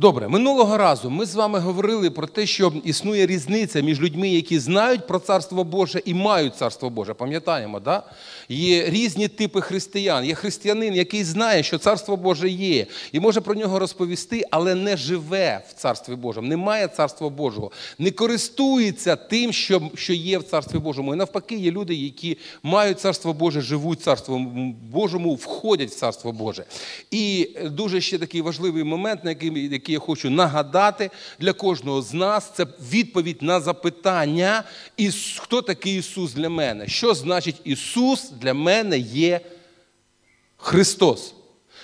Добре, минулого разу ми з вами говорили про те, що існує різниця між людьми, які знають про царство Боже і мають царство Боже. Пам'ятаємо, да? Є різні типи християн. Є християнин, який знає, що царство Боже є, і може про нього розповісти, але не живе в царстві Божому, не має царства Божого, не користується тим, що що є в царстві Божому. І навпаки, є люди, які мають царство Боже, живуть царством Божому, входять в царство Боже. І дуже ще такий важливий момент, на який, який я хочу нагадати для кожного з нас, це відповідь на запитання, хто такий Ісус для мене? Що значить Ісус для мене є Христос?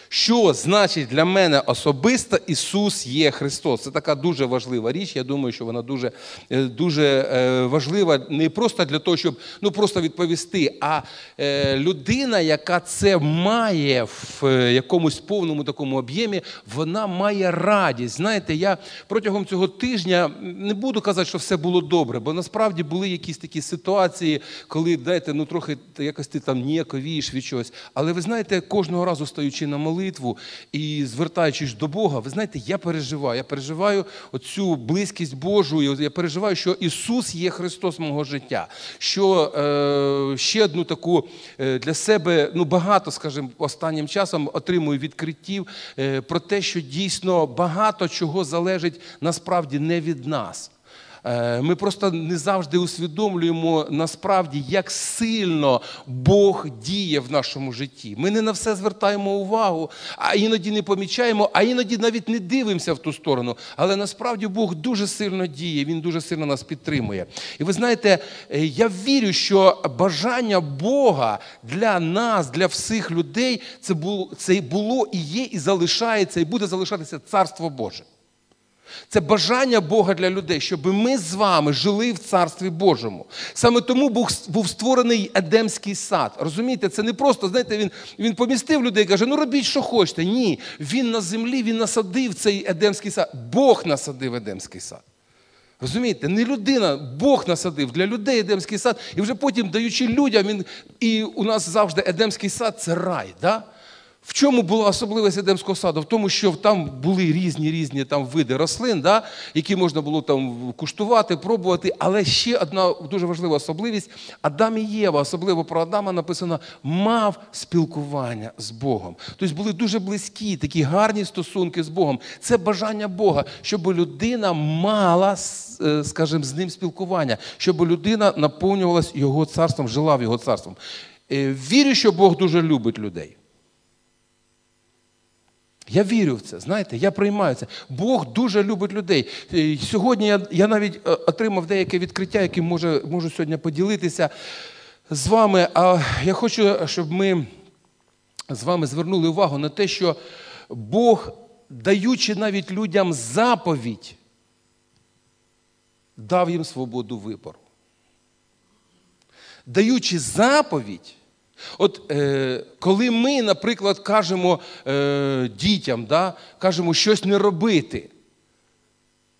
Що значить для мене особисто Ісус є Христос? Це така дуже важлива річ. Я думаю, що вона дуже е, дуже е, важлива не просто для того, щоб ну, просто відповісти, а е, людина, яка це має в якомусь повному такому об'ємі, вона має радість. Знаєте, я протягом цього тижня не буду казати, що все було добре, бо насправді були якісь такі ситуації, коли знаєте, ну трохи якось ти там ніяковієш від чогось. Але ви знаєте, кожного разу стаючи на молитву, молитву і звертаючись до Бога, ви знаєте, я переживаю. Я переживаю оцю близькість Божу. Я переживаю, що Ісус є Христос мого життя. Що е, ще одну таку е, для себе ну багато, скажімо, останнім часом отримую відкриттів е, про те, що дійсно багато чого залежить насправді не від нас. Е, ми просто не завжди усвідомлюємо насправді, як сильно Бог діє в нашому житті. Ми не на все звертаємо увагу, а іноді не помічаємо, а іноді навіть не дивимося в ту сторону. Але насправді Бог дуже сильно діє, Він дуже сильно нас підтримує. І ви знаєте, е, я вірю, що бажання Бога для нас, для всіх людей, це було, це було і є, і залишається, і буде залишатися Царство Боже. Це бажання Бога для людей, щоб ми з вами жили в Царстві Божому. Саме тому Бог був створений Едемський сад. Розумієте, це не просто, знаєте, він він помістив людей і каже, ну робіть, що хочете. Ні, він на землі він насадив цей Едемський сад. Бог насадив Едемський сад. Розумієте, не людина, Бог насадив для людей Едемський сад, і вже потім даючи людям, він, і у нас завжди Едемський сад це рай. Да? В чому була особливість Едемського саду? В тому, що там були різні різні там види рослин, да, які можна було там куштувати, пробувати. Але ще одна дуже важлива особливість: Адам і Єва, особливо про Адама написано, мав спілкування з Богом. Тобто були дуже близькі, такі гарні стосунки з Богом. Це бажання Бога, щоб людина мала, е, скажімо, з ним спілкування, щоб людина наповнювалась його царством, жила в його царством. Е, вірю, що Бог дуже любить людей. Я вірю в це, знаєте, я приймаю це. Бог дуже любить людей. Сьогодні я я навіть е, отримав деяке відкриття, яким можу, можу сьогодні поділитися з вами. А я хочу, щоб ми з вами звернули увагу на те, що Бог, даючи навіть людям заповідь, дав їм свободу вибору. Даючи заповідь, От е, коли ми, наприклад, кажемо е, дітям, да, кажемо щось не робити,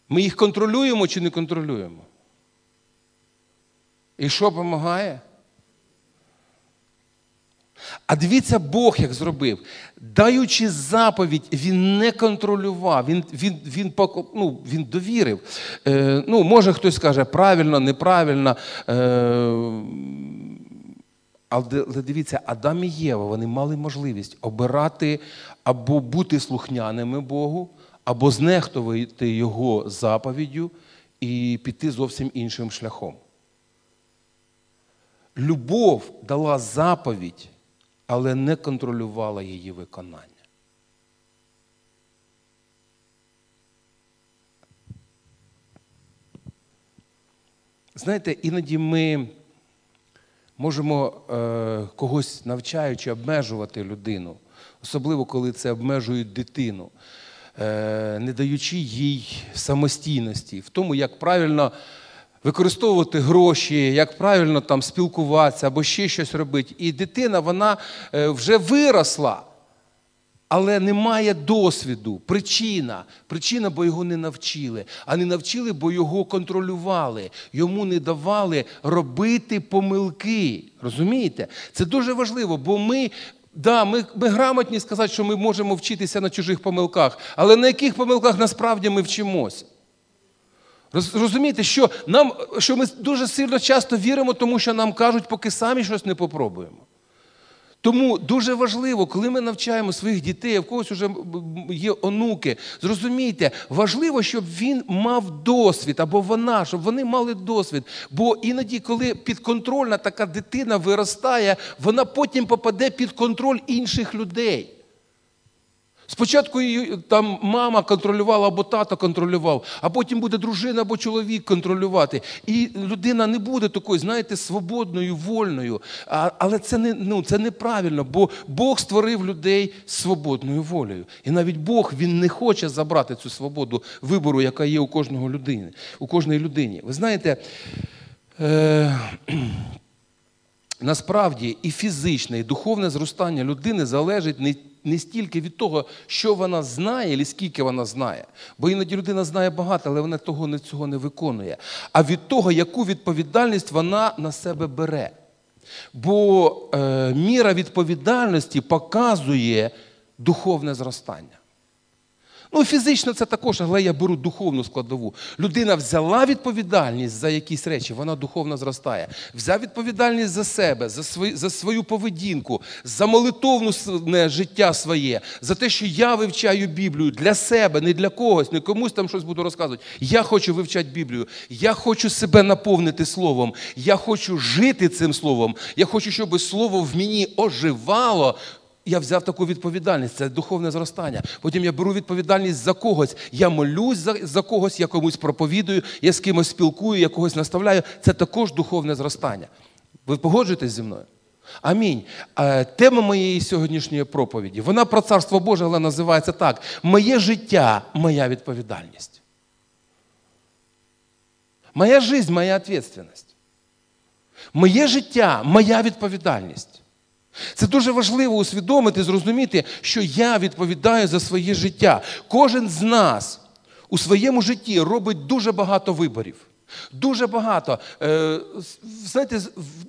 ми їх контролюємо чи не контролюємо? І що допомагає? А дивіться, Бог як зробив. Даючи заповідь, Він не контролював, Він він, він, ну, він довірив. Е, ну, Може хтось скаже правильно, неправильно. Е, але дивіться, Адам і Єва вони мали можливість обирати або бути слухняними Богу, або знехтувати Його заповіддю і піти зовсім іншим шляхом. Любов дала заповідь, але не контролювала її виконання. Знаєте, іноді ми можемо е, когось навчаючи, обмежувати людину, особливо коли це обмежують дитину, е, не даючи їй самостійності, в тому, як правильно використовувати гроші, як правильно там спілкуватися або ще щось робити. І дитина вона е, вже виросла але немає досвіду. Причина. Причина, бо його не навчили. А не навчили, бо його контролювали. Йому не давали робити помилки. Розумієте? Це дуже важливо, бо ми. Да, ми, ми грамотні сказати, що ми можемо вчитися на чужих помилках, але на яких помилках насправді ми вчимося? Розумієте, що, нам, що ми дуже сильно часто віримо, тому що нам кажуть, поки самі щось не попробуємо. Тому дуже важливо, коли ми навчаємо своїх дітей, в когось вже є онуки, зрозумійте, важливо, щоб він мав досвід або вона, щоб вони мали досвід. Бо іноді, коли підконтрольна така дитина виростає, вона потім попаде під контроль інших людей. Спочатку її там мама контролювала або тато контролював, а потім буде дружина або чоловік контролювати. І людина не буде такою, знаєте, свободною, вольною. А, але це не ну, це неправильно, бо Бог створив людей свободною волею. І навіть Бог він не хоче забрати цю свободу вибору, яка є у кожного людини, у кожної людині. Ви знаєте. Е- Насправді і фізичне, і духовне зростання людини залежить не, не стільки від того, що вона знає, і скільки вона знає. Бо іноді людина знає багато, але вона того цього не виконує. А від того, яку відповідальність вона на себе бере. Бо е, міра відповідальності показує духовне зростання. Ну, фізично це також, але я беру духовну складову. Людина взяла відповідальність за якісь речі, вона духовно зростає. Взяв відповідальність за себе, за свою, за свою поведінку, за молитовне життя своє, за те, що я вивчаю Біблію для себе, не для когось, не комусь там щось буду розказувати. Я хочу вивчати Біблію. Я хочу себе наповнити словом. Я хочу жити цим словом. Я хочу, щоб слово в мені оживало. Я взяв таку відповідальність, це духовне зростання. Потім я беру відповідальність за когось. Я молюсь за, за когось, я комусь проповідую, я з кимось спілкую, я когось наставляю. Це також духовне зростання. Ви погоджуєтесь зі мною? Амінь. Е, Тема моєї сьогоднішньої проповіді. Вона про царство Боже, але називається так: Моє життя, моя відповідальність. Моя жизнь, моя відповідальність. Моє життя, моя відповідальність. Це дуже важливо усвідомити, зрозуміти, що я відповідаю за своє життя. Кожен з нас у своєму житті робить дуже багато виборів. Дуже багато. Е, знаєте,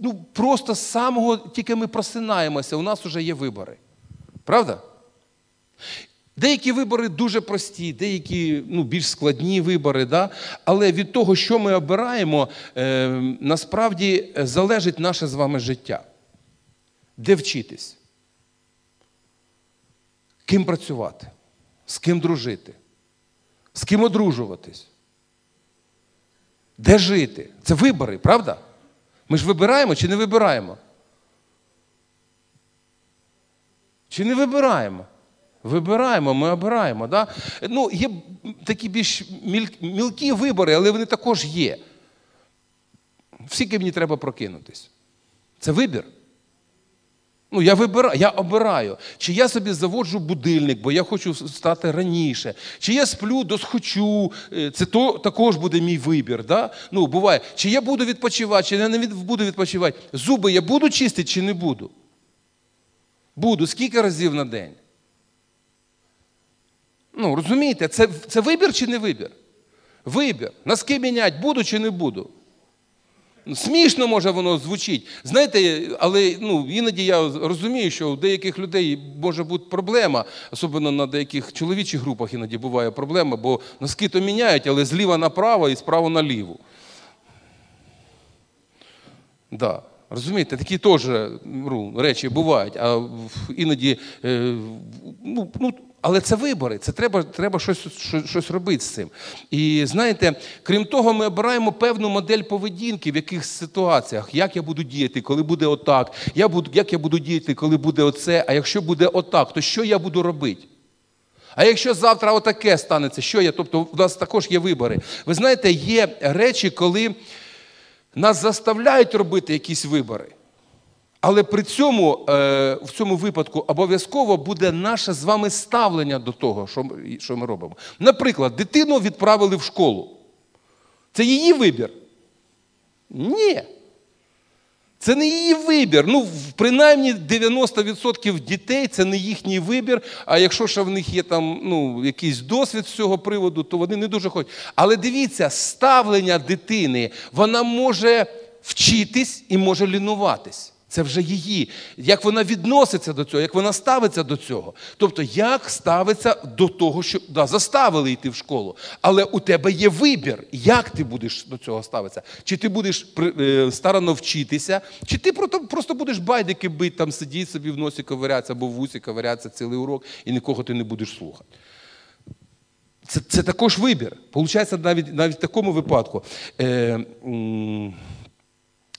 ну, просто з самого тільки ми просинаємося, у нас вже є вибори. Правда? Деякі вибори дуже прості, деякі ну, більш складні вибори. Да? Але від того, що ми обираємо, е, насправді залежить наше з вами життя. Де вчитись? Ким працювати? З ким дружити? З ким одружуватись? Де жити? Це вибори, правда? Ми ж вибираємо чи не вибираємо? Чи не вибираємо? Вибираємо, ми обираємо. Да? Ну, Є такі більш мілкі вибори, але вони також є. Скільки мені треба прокинутись? Це вибір. Ну, я вибираю, я обираю, чи я собі заводжу будильник, бо я хочу стати раніше, чи я сплю досхочу, це то, також буде мій вибір. Да? Ну, буває, Чи я буду відпочивати, чи я не буду відпочивати. Зуби я буду чистити, чи не буду? Буду. Скільки разів на день? Ну, розумієте, це це вибір чи не вибір? Вибір. Носки міняти буду чи не буду? Смішно може воно звучить. Знаєте, але ну, іноді я розумію, що у деяких людей може бути проблема, особливо на деяких чоловічих групах іноді буває проблема, бо носки то міняють, але зліва направо і справа наліво. Да. Розумієте, такі теж речі бувають, а іноді е, ну, ну, але це вибори, це треба треба щось щось, робити з цим. І знаєте, крім того, ми обираємо певну модель поведінки в якихось ситуаціях, як я буду діяти, коли буде отак, я буду, як я буду діяти, коли буде оце, а якщо буде отак, то що я буду робити? А якщо завтра отаке станеться, що я? Тобто у нас також є вибори. Ви знаєте, є речі, коли нас заставляють робити якісь вибори. Але при цьому в цьому випадку обов'язково буде наше з вами ставлення до того, що ми робимо. Наприклад, дитину відправили в школу. Це її вибір? Ні. Це не її вибір. Ну, принаймні 90% дітей це не їхній вибір. А якщо ще в них є там ну, якийсь досвід з цього приводу, то вони не дуже хочуть. Але дивіться, ставлення дитини, вона може вчитись і може лінуватись. Це вже її. Як вона відноситься до цього, як вона ставиться до цього. Тобто, як ставиться до того, що да, заставили йти в школу. Але у тебе є вибір, як ти будеш до цього ставитися. Чи ти будеш е, старано вчитися, чи ти просто, будеш байдики бити, там сидіти собі в носі ковирятися або в вусі ковирятися цілий урок, і нікого ти не будеш слухати. Це це також вибір. Получається, навіть навіть в такому випадку. Е,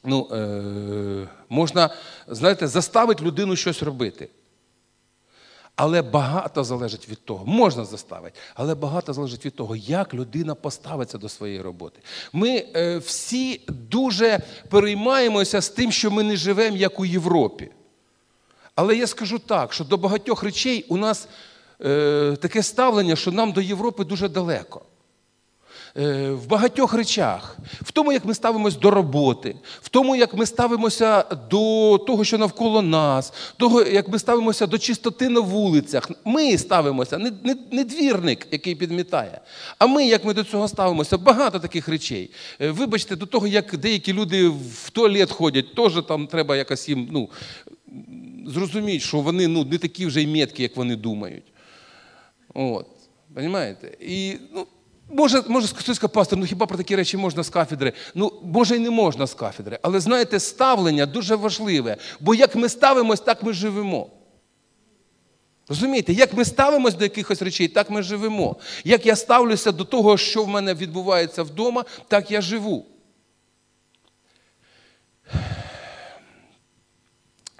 ну, е, Можна, знаєте, заставити людину щось робити. Але багато залежить від того, можна заставити, але багато залежить від того, як людина поставиться до своєї роботи. Ми е, всі дуже переймаємося з тим, що ми не живемо як у Європі. Але я скажу так, що до багатьох речей у нас е, таке ставлення, що нам до Європи дуже далеко. Е, в багатьох речах, в тому, як ми ставимося до роботи, в тому, як ми ставимося до того, що навколо нас, того, як ми ставимося до чистоти на вулицях. Ми ставимося, не, не, не двірник, який підмітає. А ми, як ми до цього ставимося, багато таких речей. Е, вибачте, до того, як деякі люди в туалет ходять, теж там треба якось їм ну, зрозуміти, що вони ну, не такі вже й меткі, як вони думають. От, Понимаєте? І, ну, Може, може хтось скаже, пастор, ну хіба про такі речі можна з кафедри? Ну, може, і не можна з кафедри. Але знаєте, ставлення дуже важливе. Бо як ми ставимось, так ми живемо. Розумієте, як ми ставимось до якихось речей, так ми живемо. Як я ставлюся до того, що в мене відбувається вдома, так я живу.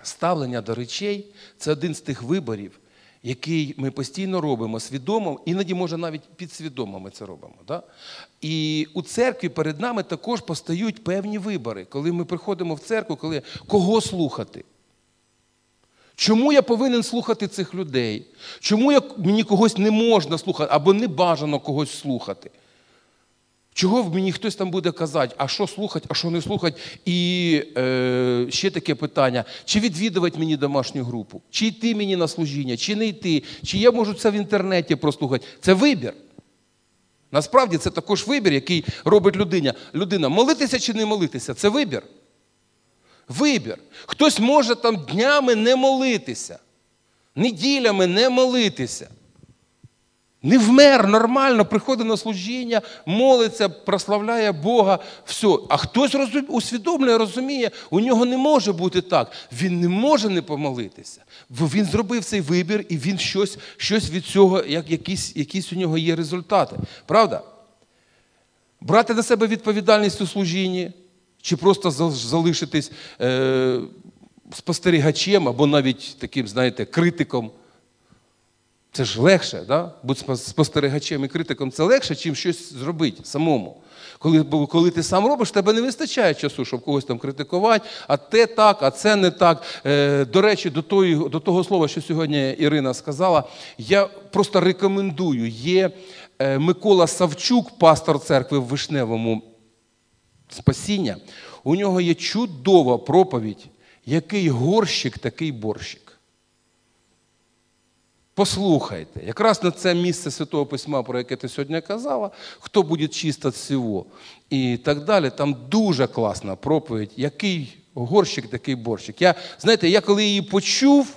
Ставлення до речей це один з тих виборів, який ми постійно робимо свідомо, іноді, може, навіть підсвідомо ми це робимо. Да? І у церкві перед нами також постають певні вибори, коли ми приходимо в церкву, коли кого слухати. Чому я повинен слухати цих людей? Чому я, мені когось не можна слухати або не бажано когось слухати? Чого мені хтось там буде казати, а що слухати, а що не слухати? І е, ще таке питання: чи відвідувати мені домашню групу, чи йти мені на служіння, чи не йти, чи я можу це в інтернеті прослухати. Це вибір. Насправді це також вибір, який робить людина. Людина молитися чи не молитися це вибір. Вибір. Хтось може там днями не молитися, неділями не молитися. Не вмер, нормально, приходить на служіння, молиться, прославляє Бога. все. А хтось розум... усвідомлює, розуміє, у нього не може бути так. Він не може не помолитися. Він зробив цей вибір, і він щось щось від цього, як якісь, якісь у нього є результати. Правда? Брати на себе відповідальність у служінні, чи просто залишитись е, спостерігачем або навіть таким, знаєте, критиком. Це ж легше, да? бути спостерігачем і критиком це легше, чим щось зробити самому. Коли коли ти сам робиш, тебе не вистачає часу, щоб когось там критикувати, а те так, а це не так. Е, До речі, до тої, до того слова, що сьогодні Ірина сказала, я просто рекомендую. Є е, Микола Савчук, пастор церкви в Вишневому спасіння. У нього є чудова проповідь, який горщик, такий борщик. Послухайте, якраз на це місце Святого Письма, про яке ти сьогодні казала, хто буде чист від всього і так далі. Там дуже класна проповідь, який горщик, такий борщик. Я, Знаєте, я коли її почув,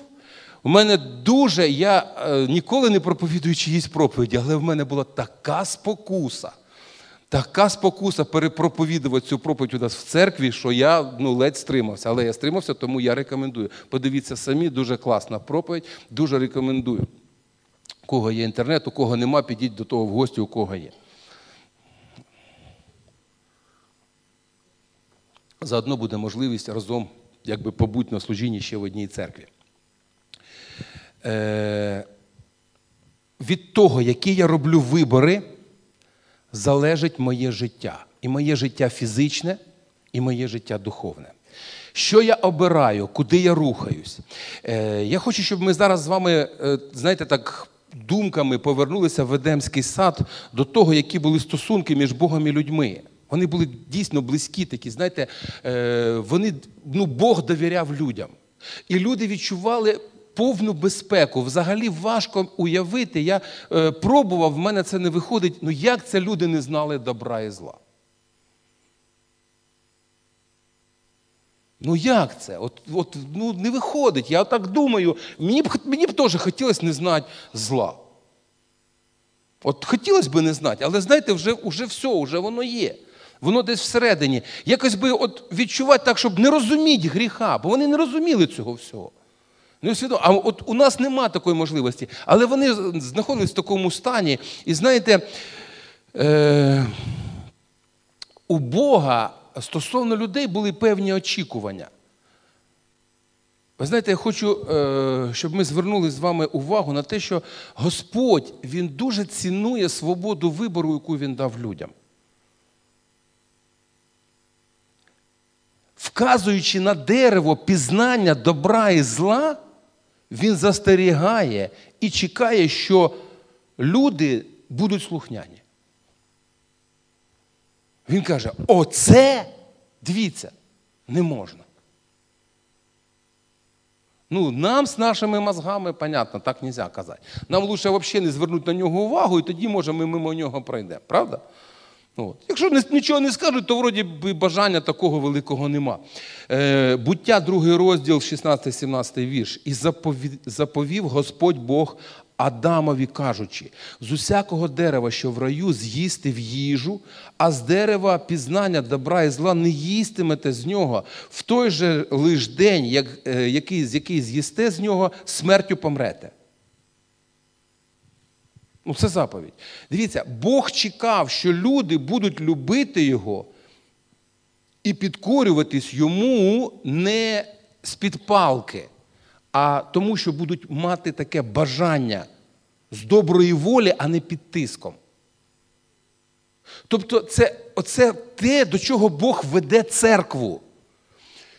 в мене дуже, я е, ніколи не проповідую чиїсь проповіді, але в мене була така спокуса. Така спокуса перепроповідувати цю проповідь у нас в церкві, що я ну, ледь стримався. Але я стримався, тому я рекомендую. Подивіться самі, дуже класна проповідь, дуже рекомендую. У кого є інтернет, у кого нема, підіть до того в гості, у кого є. Заодно буде можливість разом якби побути на служінні ще в одній церкві. Е, Від того, які я роблю вибори залежить моє життя. І моє життя фізичне, і моє життя духовне. Що я обираю, куди я рухаюсь? Е, Я хочу, щоб ми зараз з вами, е, знаєте, так думками повернулися в Едемський сад до того, які були стосунки між Богом і людьми. Вони були дійсно близькі, такі, знаєте, е, вони, ну, Бог довіряв людям. І люди відчували повну безпеку. Взагалі важко уявити. Я е, пробував, в мене це не виходить. Ну як це люди не знали добра і зла? Ну як це? От, от, ну, Не виходить. Я так думаю, мені б мені б теж хотілося не знати зла. От хотілося б не знати, але знаєте, вже вже все, вже воно є. Воно десь всередині. Якось би от відчувати так, щоб не розуміти гріха, бо вони не розуміли цього всього. Усвідомили. А от у нас нема такої можливості. Але вони знаходились в такому стані. І знаєте, е, у Бога стосовно людей були певні очікування. Ви знаєте, я хочу, е, щоб ми звернули з вами увагу на те, що Господь Він дуже цінує свободу вибору, яку Він дав людям. Вказуючи на дерево пізнання добра і зла, він застерігає і чекає, що люди будуть слухняні. Він каже: оце, дивіться, не можна. Ну, нам з нашими мозгами, понятно, так не можна казати. Нам лучше взагалі не звернути на нього увагу, і тоді, може, ми мимо нього пройдемо. Правда? От. Якщо нічого не скажуть, то вроді би бажання такого великого нема. Е, Буття, другий розділ, 16-17 вірш. І заповів, заповів Господь Бог Адамові, кажучи, з усякого дерева, що в раю, з'їсти в їжу, а з дерева пізнання добра і зла не їстимете з нього в той же лиш день, як, е, який, який з'їсте з нього, смертю помрете. Ну, це заповідь. Дивіться, Бог чекав, що люди будуть любити Його і підкорюватись йому не з-під палки, а тому, що будуть мати таке бажання з доброї волі, а не під тиском. Тобто, це оце те, до чого Бог веде церкву.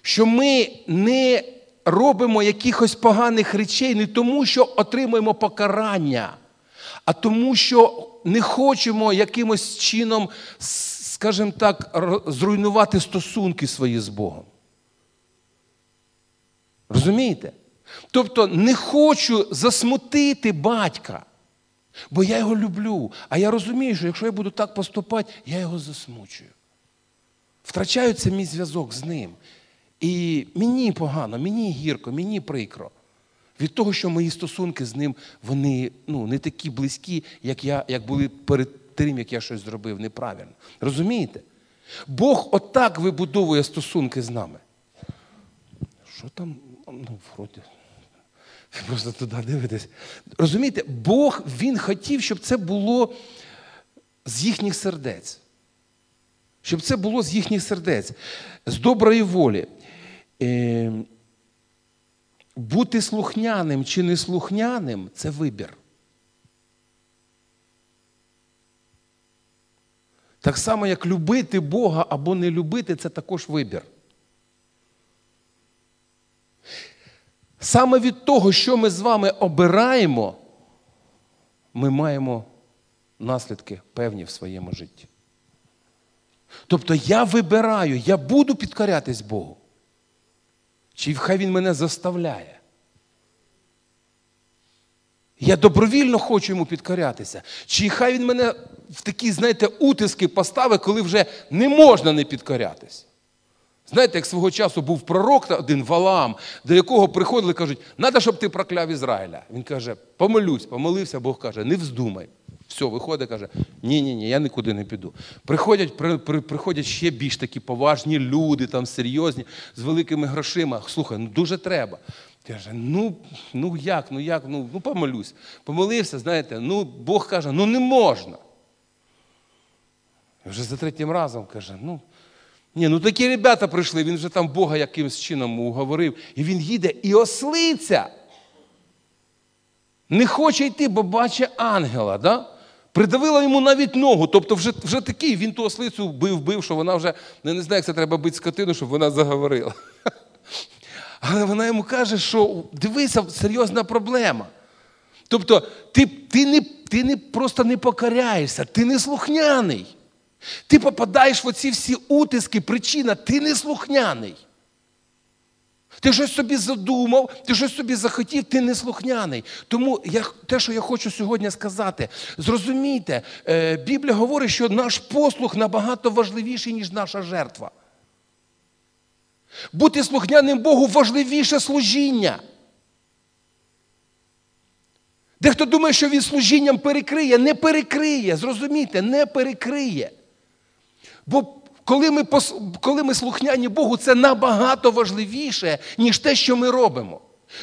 Що ми не робимо якихось поганих речей не тому, що отримуємо покарання а тому, що не хочемо якимось чином, скажімо так, зруйнувати стосунки свої з Богом. Розумієте? Тобто не хочу засмутити батька, бо я його люблю. А я розумію, що якщо я буду так поступати, я його засмучую. Втрачається мій зв'язок з ним. І мені погано, мені гірко, мені прикро. Від того, що мої стосунки з ним вони ну, не такі близькі, як я, як були перед тим, як я щось зробив неправильно. Розумієте? Бог отак вибудовує стосунки з нами. Що там? Ну, вроді. Ви просто туди дивитесь. Розумієте, Бог Він хотів, щоб це було з їхніх сердець. Щоб це було з їхніх сердець, з доброї волі. Бути слухняним чи неслухняним це вибір. Так само, як любити Бога або не любити, це також вибір. Саме від того, що ми з вами обираємо, ми маємо наслідки певні в своєму житті. Тобто я вибираю, я буду підкорятись Богу. Чи хай він мене заставляє? Я добровільно хочу йому підкорятися. Чи хай він мене в такі, знаєте, утиски поставить, коли вже не можна не підкорятись. Знаєте, як свого часу був пророк один Валаам, до якого приходили кажуть, треба, щоб ти прокляв Ізраїля. Він каже, помолюсь, помолився, Бог каже, не вздумай. Все, виходить, каже, ні-ні, ні я нікуди не піду. Приходять при, при, приходять ще більш такі поважні люди, там серйозні, з великими грошима. Слухай, ну дуже треба. Каже, ну ну як, ну як, ну ну помолюсь. Помолився, знаєте, ну Бог каже, ну не можна. І вже за третім разом каже, ну. Ні, ну такі ребята прийшли, він вже там Бога якимось чином уговорив. І він їде і ослиця. Не хоче йти, бо бачить ангела. Да? Придавила йому навіть ногу. Тобто, вже вже такий, він ту ослицю бив, бив, що вона вже не, знає, як це треба бити скотину, щоб вона заговорила. Але вона йому каже, що дивися, серйозна проблема. Тобто, ти ти, не ти не просто не покоряєшся, ти не слухняний. Ти попадаєш в оці всі утиски, причина, ти не слухняний. Ти щось собі задумав, ти щось собі захотів, ти не слухняний. Тому я, те, що я хочу сьогодні сказати, зрозумійте, е, Біблія говорить, що наш послух набагато важливіший, ніж наша жертва. Бути слухняним Богу важливіше служіння. Дехто думає, що він служінням перекриє, не перекриє, зрозумійте, не перекриє. Бо коли ми коли ми слухняні Богу, це набагато важливіше, ніж те, що ми робимо.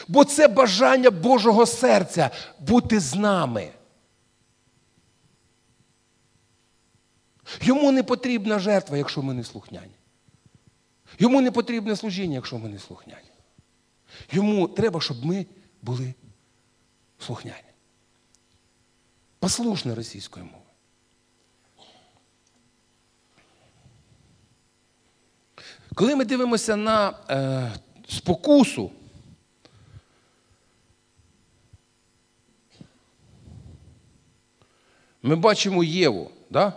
Бо це бажання Божого серця бути з нами. Йому не потрібна жертва, якщо ми не слухняні. Йому не потрібне служіння, якщо ми не слухняні. Йому треба, щоб ми були слухняні. Послушні російською мовою. Коли ми дивимося на е, спокусу, ми бачимо Єву, да?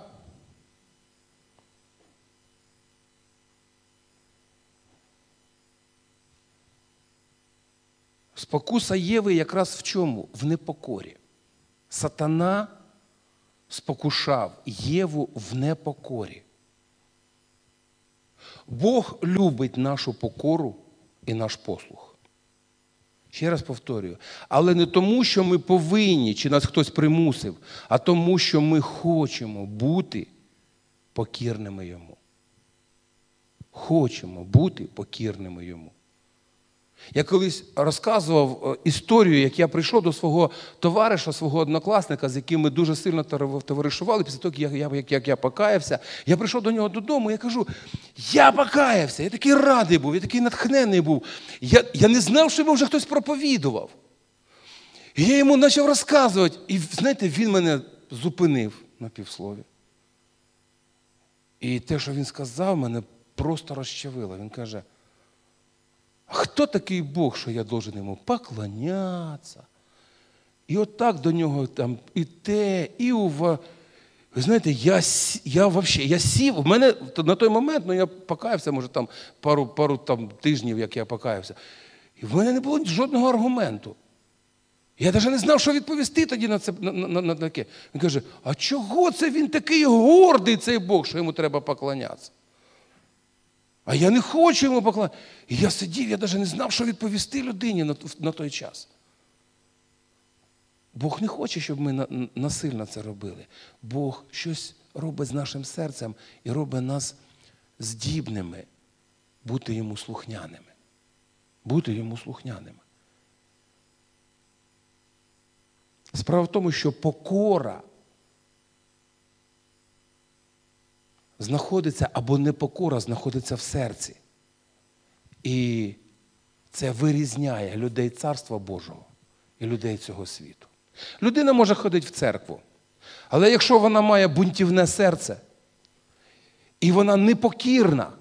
Спокуса Єви якраз в чому? В непокорі. Сатана спокушав Єву в непокорі. Бог любить нашу покору і наш послух. Ще раз повторюю, але не тому, що ми повинні, чи нас хтось примусив, а тому, що ми хочемо бути покірними йому. Хочемо бути покірними йому. Я колись розказував е, історію, як я прийшов до свого товариша, свого однокласника, з яким ми дуже сильно товаришували, після того, як я, як, як я покаявся. Я прийшов до нього додому і я кажу: я покаявся, я такий радий був, я такий натхнений був. Я я не знав, що йому вже хтось проповідував. І я йому почав розказувати. І знаєте, він мене зупинив на півслові. І те, що він сказав, мене просто розчавило. Він каже. Хто такий Бог, що я должен йому поклонятися? І отак до нього там і те, і ува. Ви знаєте, я я, вообще, я сів, в мене на той момент, ну я покаявся, може, там пару пару там, тижнів, як я покаявся. І в мене не було жодного аргументу. Я навіть не знав, що відповісти тоді на це на, на, на таке. Він каже: а чого це він такий гордий, цей Бог, що йому треба поклонятися? А я не хочу йому поклонятися. І я сидів, я навіть не знав, що відповісти людині на, на той час. Бог не хоче, щоб ми насильно це робили. Бог щось робить з нашим серцем і робить нас здібними бути йому слухняними. Бути йому слухняними. Справа в тому, що покора знаходиться або непокора знаходиться в серці. І це вирізняє людей Царства Божого і людей цього світу. Людина може ходити в церкву, але якщо вона має бунтівне серце і вона непокірна,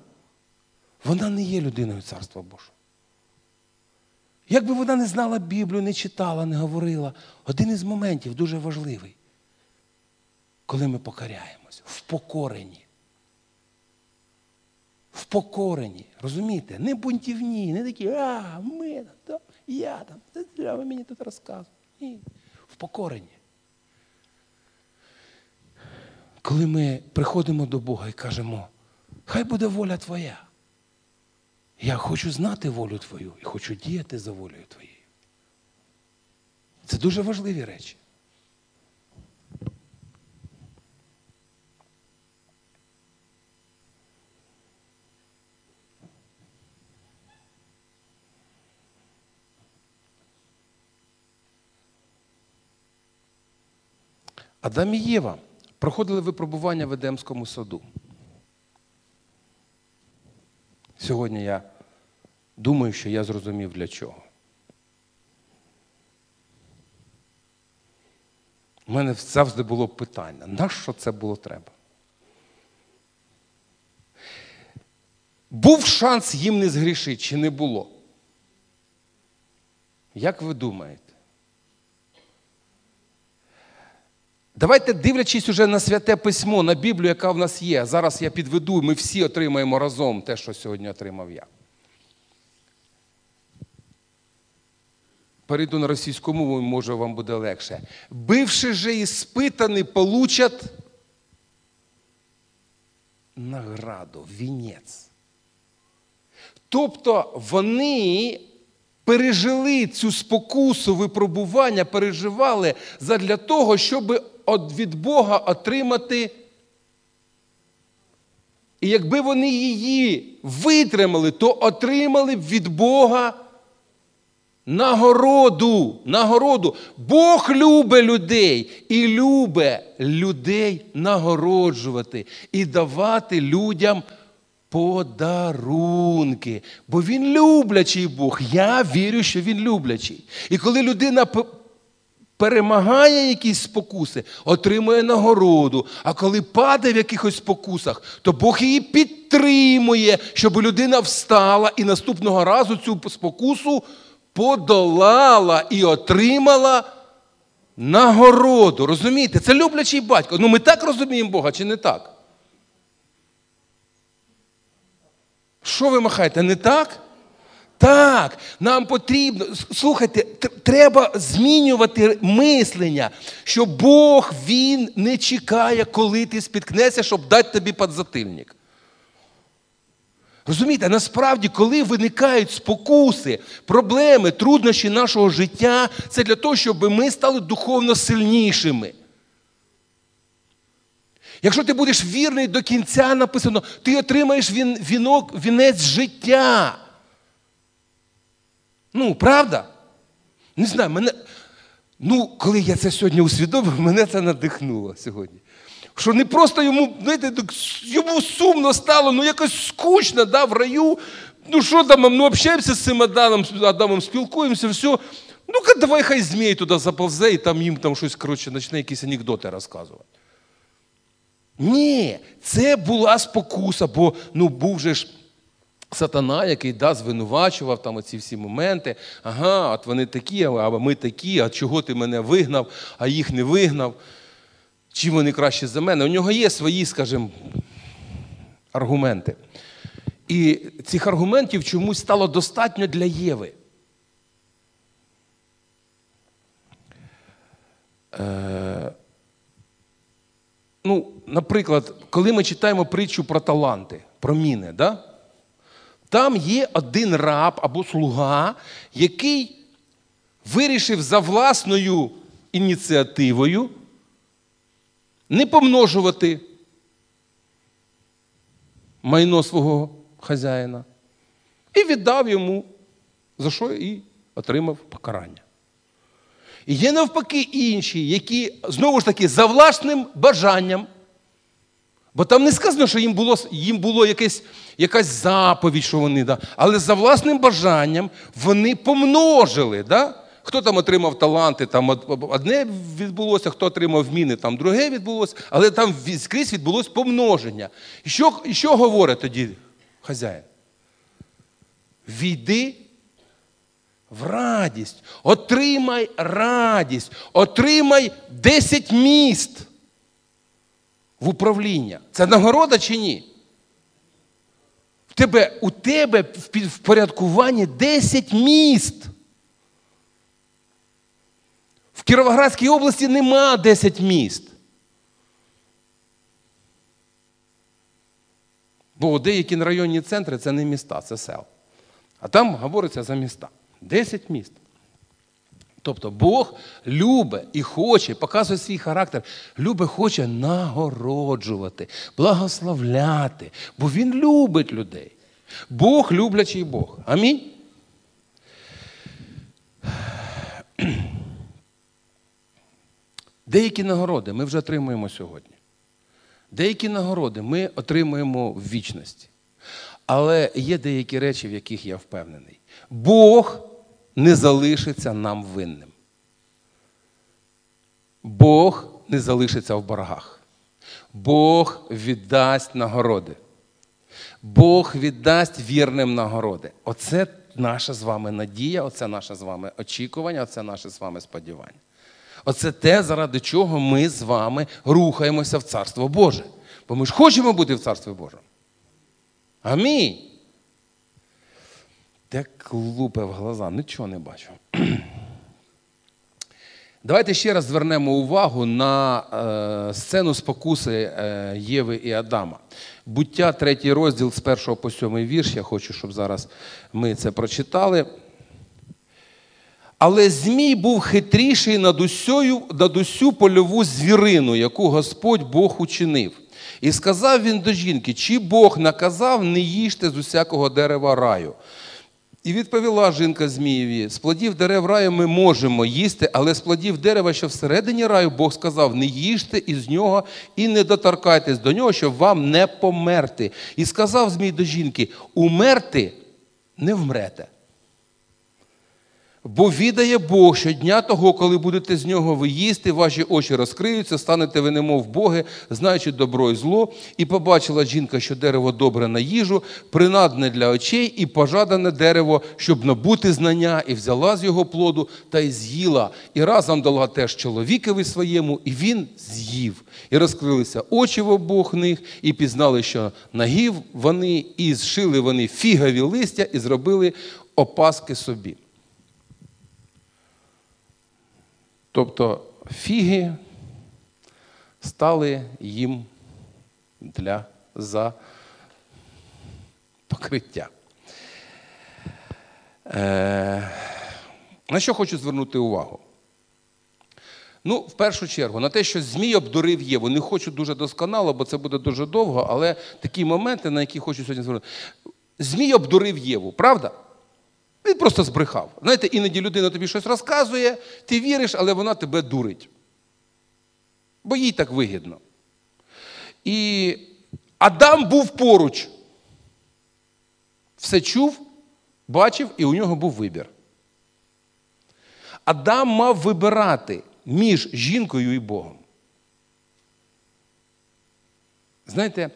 вона не є людиною Царства Божого. Якби вона не знала Біблію, не читала, не говорила, один із моментів дуже важливий, коли ми покоряємось, в покоренні впокорені. Розумієте? Не бунтівні, не такі, а, ми, то, я там, ви мені тут розказуєте. Ні. Впокорені. Коли ми приходимо до Бога і кажемо, хай буде воля Твоя. Я хочу знати волю Твою і хочу діяти за волею Твоєю. Це дуже важливі речі. Адам і Єва проходили випробування в Едемському саду. Сьогодні я думаю, що я зрозумів для чого. У мене завжди було питання, на що це було треба? Був шанс їм не згрішити, чи не було? Як ви думаєте? Давайте, дивлячись уже на святе письмо, на Біблію, яка в нас є. Зараз я підведу, ми всі отримаємо разом те, що сьогодні отримав я. Перейду на російську мову, може вам буде легше. Бивши же іспитані, получать награду, вінець. Тобто вони пережили цю спокусу випробування, переживали задля того, щоб від Бога отримати. І якби вони її витримали, то отримали б від Бога нагороду. нагороду. Бог любить людей і любить людей нагороджувати і давати людям подарунки. Бо він люблячий Бог. Я вірю, що він люблячий. І коли людина перемагає якісь спокуси, отримує нагороду. А коли падає в якихось спокусах, то Бог її підтримує, щоб людина встала і наступного разу цю спокусу подолала і отримала нагороду. Розумієте? Це люблячий батько. Ну ми так розуміємо Бога, чи не так? Що ви махаєте? Не так? Так, нам потрібно, слухайте, треба змінювати мислення, що Бог Він не чекає, коли ти спіткнешся, щоб дати тобі подзатильник. Розумієте, насправді, коли виникають спокуси, проблеми, труднощі нашого життя, це для того, щоб ми стали духовно сильнішими. Якщо ти будеш вірний до кінця, написано, ти отримаєш вінок, вінець життя. Ну, правда? Не знаю, мене. Ну, коли я це сьогодні усвідомив, мене це надихнуло сьогодні. Що не просто йому, знаєте, йому сумно стало, ну якось скучно, да, в раю. Ну, що там, ну общаємося з цим Адамом, Адамом спілкуємося, все. Ну-ка, давай хай змій туди заповзе і там їм там щось, коротше, почне якісь анекдоти розказувати. Ні, це була спокуса, бо ну, був же ж сатана, який да, звинувачував там оці всі моменти. Ага, от вони такі, а ми такі, а чого ти мене вигнав, а їх не вигнав. Чим вони краще за мене? У нього є свої, скажімо, аргументи. І цих аргументів чомусь стало достатньо для Єви. Е, ну, Наприклад, коли ми читаємо притчу про таланти, про міни, да? Там є один раб або слуга, який вирішив за власною ініціативою не помножувати майно свого хазяїна і віддав йому, за що і отримав покарання. І є навпаки інші, які знову ж таки за власним бажанням. Бо там не сказано, що їм було їм було якесь, якась заповідь, що вони, да, але за власним бажанням вони помножили. Да? Хто там отримав таланти, там одне відбулося, хто отримав вміни, там друге відбулося, але там скрізь відбулося помноження. І що, що говорить тоді хазяїн? Війди в радість, отримай радість, отримай 10 міст в управління. Це нагорода чи ні? В тебе, У тебе в впорядкуванні 10 міст. В Кіровоградській області нема 10 міст. Бо деякі районні центри це не міста, це сел. А там говориться за міста. 10 міст. Тобто Бог любить і хоче, показує свій характер, любить, хоче нагороджувати, благословляти, бо Він любить людей. Бог люблячий Бог. Амінь. Деякі нагороди ми вже отримуємо сьогодні. Деякі нагороди ми отримуємо в вічності. Але є деякі речі, в яких я впевнений. Бог не залишиться нам винним. Бог не залишиться в боргах. Бог віддасть нагороди. Бог віддасть вірним нагороди. Оце наша з вами надія, оце наше з вами очікування, оце наше з вами сподівання. Оце те, заради чого ми з вами рухаємося в Царство Боже. Бо ми ж хочемо бути в Царстві Божому. Амінь. Те клупе в глаза, нічого не бачу. Давайте ще раз звернемо увагу на е, сцену спокуси е, Єви і Адама. Буття, третій розділ з першого по сьомий вірш. Я хочу, щоб зараз ми це прочитали. Але Змій був хитріший над, усьою, над усю польову звірину, яку Господь Бог учинив. І сказав він до жінки: чи Бог наказав не їжте з усякого дерева раю? І відповіла жінка Змієві: з плодів дерев раю ми можемо їсти, але з плодів дерева, що всередині раю, Бог сказав: не їжте із нього і не доторкайтесь до нього, щоб вам не померти. І сказав Змій до жінки: умерти не вмрете. Бо відає Бог, що дня того, коли будете з нього ви їсти, ваші очі розкриються, станете ви немов Боги, знаючи добро і зло, і побачила жінка, що дерево добре на їжу, принадне для очей, і пожадане дерево, щоб набути знання, і взяла з його плоду та й з'їла, і разом дала теж чоловікові своєму, і він з'їв. І розкрилися очі в обох них, і пізнали, що нагів вони, і зшили вони фігові листя, і зробили опаски собі. Тобто фіги стали їм для за покриття. Е, на що хочу звернути увагу? Ну, в першу чергу, на те, що Змій обдурив Єву. Не хочу дуже досконало, бо це буде дуже довго, але такі моменти, на які хочу сьогодні звернути. Змій обдурив Єву, правда? Він просто збрехав. Знаєте, іноді людина тобі щось розказує, ти віриш, але вона тебе дурить. Бо їй так вигідно. І Адам був поруч. Все чув, бачив, і у нього був вибір. Адам мав вибирати між жінкою і Богом. Знаєте,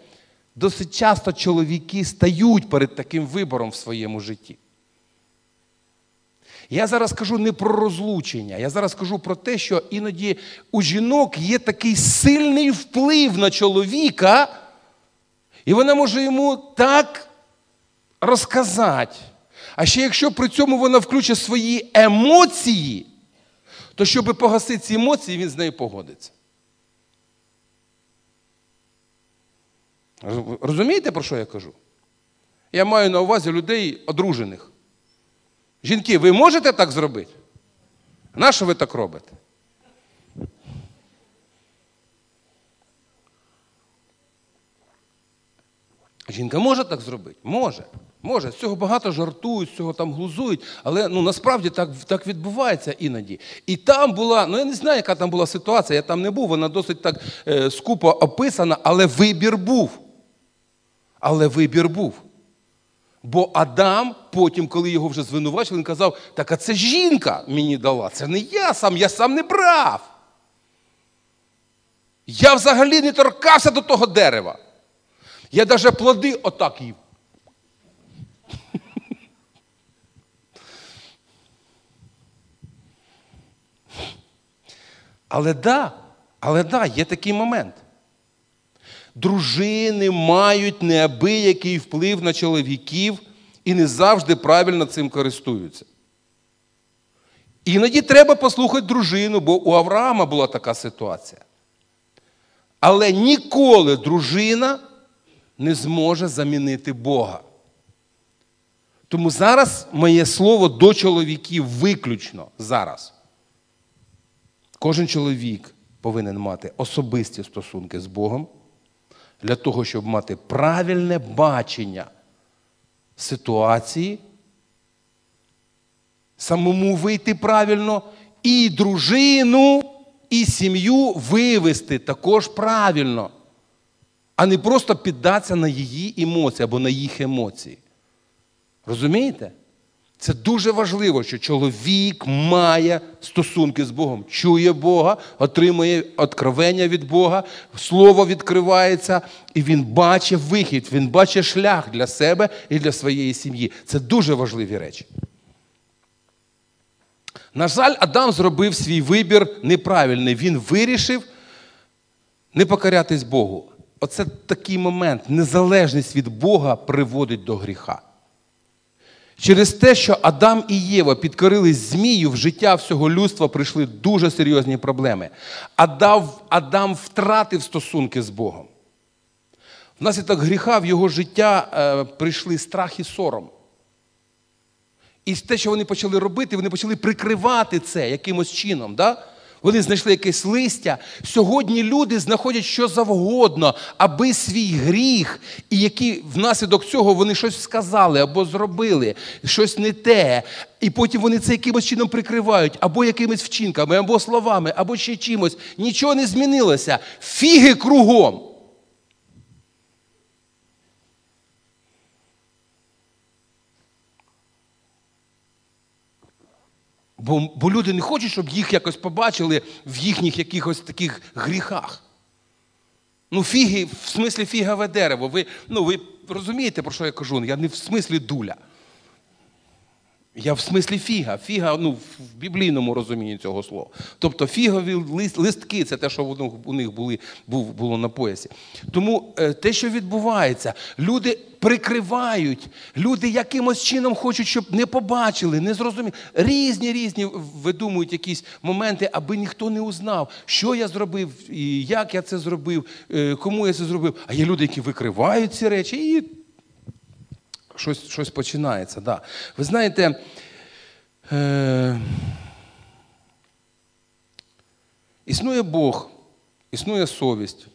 досить часто чоловіки стають перед таким вибором в своєму житті. Я зараз кажу не про розлучення, я зараз кажу про те, що іноді у жінок є такий сильний вплив на чоловіка, і вона може йому так розказати. А ще якщо при цьому вона включить свої емоції, то щоб погасити ці емоції, він з нею погодиться. Розумієте, про що я кажу? Я маю на увазі людей одружених. Жінки, ви можете так зробити? Нащо ви так робите? Жінка може так зробити? Може. Може. З цього багато жартують, з цього там глузують, але ну, насправді так так відбувається іноді. І там була, ну я не знаю, яка там була ситуація, я там не був, вона досить так е, скупо описана, але вибір був. Але вибір був. Бо Адам, потім, коли його вже звинувачили, він казав: так а це жінка мені дала, це не я сам, я сам не брав. Я взагалі не торкався до того дерева. Я навіть плоди отак їв. Але да, але да, є такий момент. Дружини мають неабиякий вплив на чоловіків і не завжди правильно цим користуються. Іноді треба послухати дружину, бо у Авраама була така ситуація. Але ніколи дружина не зможе замінити Бога. Тому зараз моє слово до чоловіків виключно зараз. Кожен чоловік повинен мати особисті стосунки з Богом для того, щоб мати правильне бачення ситуації, самому вийти правильно, і дружину, і сім'ю вивести також правильно, а не просто піддатися на її емоції або на їх емоції. Розумієте? Це дуже важливо, що чоловік має стосунки з Богом, чує Бога, отримує откровення від Бога, слово відкривається, і він бачить вихід, він бачить шлях для себе і для своєї сім'ї. Це дуже важливі речі. На жаль, Адам зробив свій вибір неправильний. Він вирішив не покорятись Богу. Оце такий момент. Незалежність від Бога приводить до гріха. Через те, що Адам і Єва підкорились змію, в життя всього людства прийшли дуже серйозні проблеми. Адам, Адам втратив стосунки з Богом. Внаслідок гріха в його життя е, прийшли страх і сором. І те, що вони почали робити, вони почали прикривати це якимось чином. Да? Вони знайшли якесь листя. Сьогодні люди знаходять що завгодно, аби свій гріх, і які внаслідок цього вони щось сказали або зробили, щось не те. І потім вони це якимось чином прикривають, або якимись вчинками, або словами, або ще чимось. Нічого не змінилося. Фіги кругом. Бо, бо люди не хочуть, щоб їх якось побачили в їхніх якихось таких гріхах. Ну, фіги, в смислі фігове дерево. Ви, ну, ви розумієте, про що я кажу? Я не в смислі дуля. Я в смислі фіга. Фіга ну, в біблійному розумінні цього слова. Тобто фігові листки це те, що у них були, було на поясі. Тому е, те, що відбувається, люди прикривають, люди якимось чином хочуть, щоб не побачили, не зрозуміли. Різні різні видумують якісь моменти, аби ніхто не узнав, що я зробив, і як я це зробив, е, кому я це зробив. А є люди, які викривають ці речі і щось щось починається. Да. Ви знаєте, е, існує Бог, існує совість.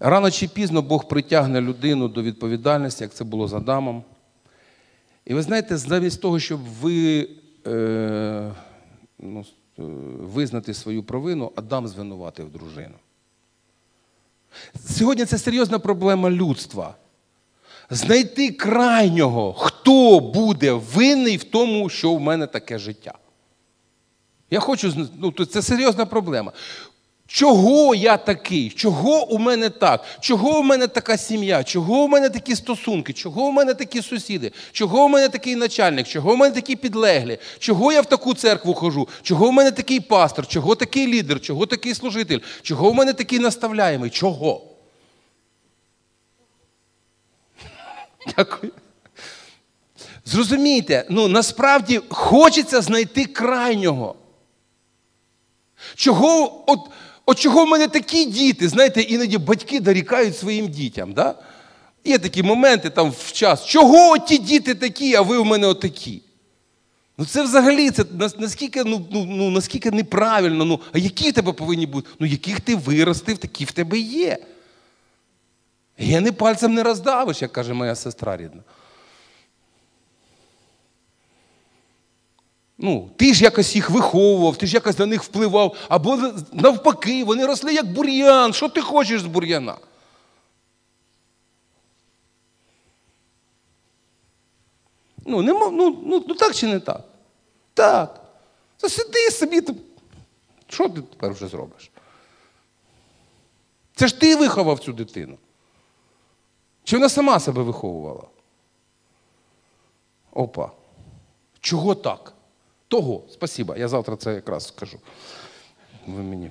Рано чи пізно Бог притягне людину до відповідальності, як це було з Адамом. І ви знаєте, замість того, щоб ви е, ну, е, визнати свою провину, Адам звинуватив дружину. Сьогодні це серйозна проблема людства знайти крайнього, хто буде винний в тому, що в мене таке життя. Я хочу, ну, це серйозна проблема. Чого я такий? Чого у мене так? Чого у мене така сім'я? Чого у мене такі стосунки? Чого у мене такі сусіди? Чого у мене такий начальник? Чого у мене такі підлеглі? Чого я в таку церкву хожу? Чого у мене такий пастор? Чого такий лідер? Чого такий служитель? Чого у мене такий наставляємий? Чого? Дякую. Зрозумійте, ну насправді хочеться знайти крайнього. Чого, от, от чого в мене такі діти? Знаєте, іноді батьки дорікають своїм дітям. Да? Є такі моменти там в час. Чого ті діти такі, а ви в мене отакі? Ну це взагалі це наскільки ну, ну, ну, наскільки неправильно, ну, а які в тебе повинні бути? Ну, яких ти виростив, такі в тебе є. Гени пальцем не роздавиш, як каже моя сестра рідна. Ну, Ти ж якось їх виховував, ти ж якось на них впливав, або навпаки, вони росли як бур'ян. Що ти хочеш з бур'яна? Ну, не, ну, ну, ну так чи не так? Так. Сиди собі. Що ти тепер вже зробиш? Це ж ти виховав цю дитину. Чи вона сама себе виховувала? Опа. Чого так? Того, спасіба. Я завтра це якраз скажу. Ви мені.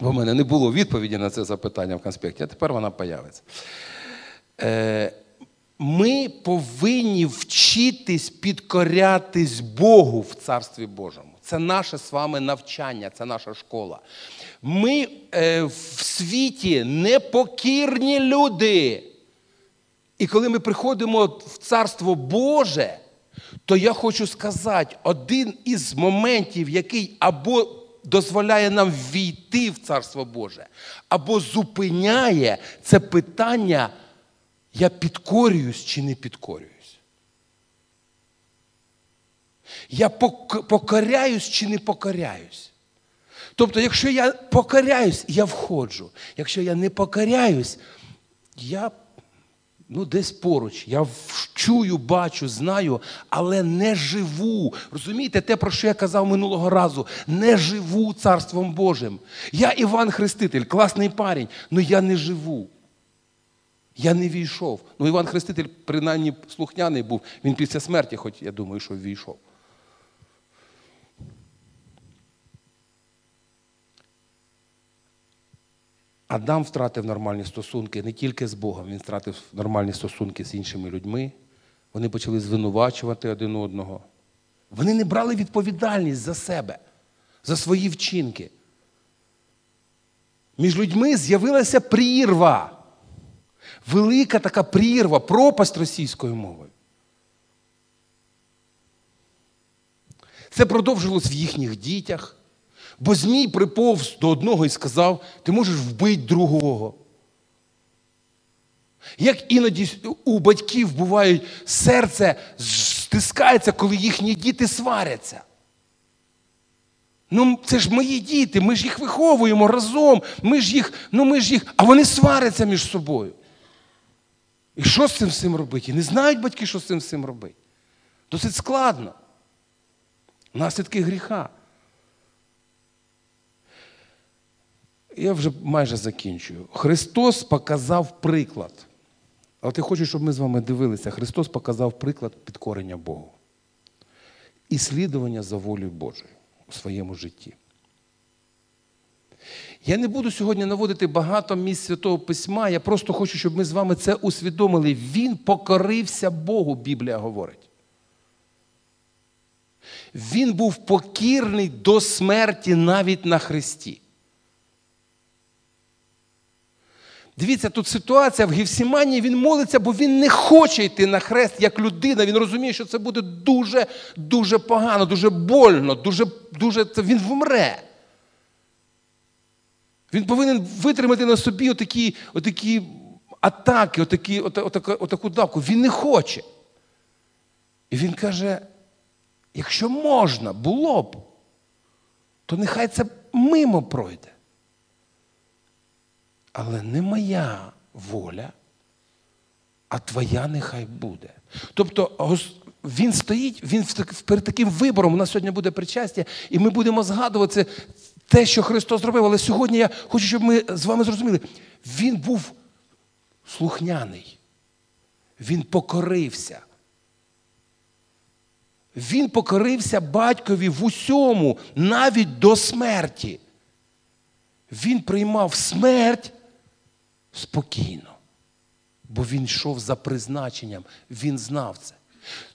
Бо в мене не було відповіді на це запитання в конспекті, а тепер вона появиться. Е, Ми повинні вчитись підкорятись Богу в Царстві Божому. Це наше з вами навчання, це наша школа. Ми е, в світі непокірні люди. І коли ми приходимо в Царство Боже, то я хочу сказати, один із моментів, який або дозволяє нам війти в Царство Боже, або зупиняє це питання, я підкорююсь чи не підкорююсь. Я покоряюсь чи не покоряюсь. Тобто, якщо я покоряюсь, я входжу. Якщо я не покоряюсь, я ну, десь поруч. Я чую, бачу, знаю, але не живу. Розумієте, те, про що я казав минулого разу, не живу Царством Божим. Я Іван Хреститель, класний парень, але я не живу. Я не війшов. Ну, Іван Хреститель, принаймні, слухняний був, він після смерті, хоч я думаю, що війшов. Адам втратив нормальні стосунки не тільки з Богом, він втратив нормальні стосунки з іншими людьми, Вони почали звинувачувати один одного. Вони не брали відповідальність за себе, за свої вчинки. Між людьми з'явилася прірва. Велика така прірва, пропасть російською мовою. Це продовжилось в їхніх дітях, бо Змій приповз до одного і сказав: ти можеш вбити другого. Як іноді у батьків буває серце стискається, коли їхні діти сваряться. Ну, це ж мої діти, ми ж їх виховуємо разом, ми ж їх, ну ми ж їх, а вони сваряться між собою. І що з цим всім робити? І не знають батьки, що з цим всім робити. Досить складно. Наслідки гріха. Я вже майже закінчую. Христос показав приклад. От я хочу, щоб ми з вами дивилися. Христос показав приклад підкорення Богу і слідування за волею Божою у своєму житті. Я не буду сьогодні наводити багато місць Святого Письма. Я просто хочу, щоб ми з вами це усвідомили. Він покорився Богу, Біблія говорить. Він був покірний до смерті навіть на Христі. Дивіться, тут ситуація в Гефсімані, він молиться, бо він не хоче йти на хрест як людина. Він розуміє, що це буде дуже дуже погано, дуже больно, дуже, дуже, він вмре. Він повинен витримати на собі отакі отакі атаки, отакі, отаку, отаку давку. Він не хоче. І він каже: якщо можна було б, то нехай це мимо пройде. Але не моя воля, а твоя нехай буде. Тобто він стоїть, він перед таким вибором, у нас сьогодні буде причастя, і ми будемо згадувати те, що Христос зробив. Але сьогодні я хочу, щоб ми з вами зрозуміли, Він був слухняний, він покорився. Він покорився батькові в усьому, навіть до смерті. Він приймав смерть спокійно, бо він йшов за призначенням, він знав це.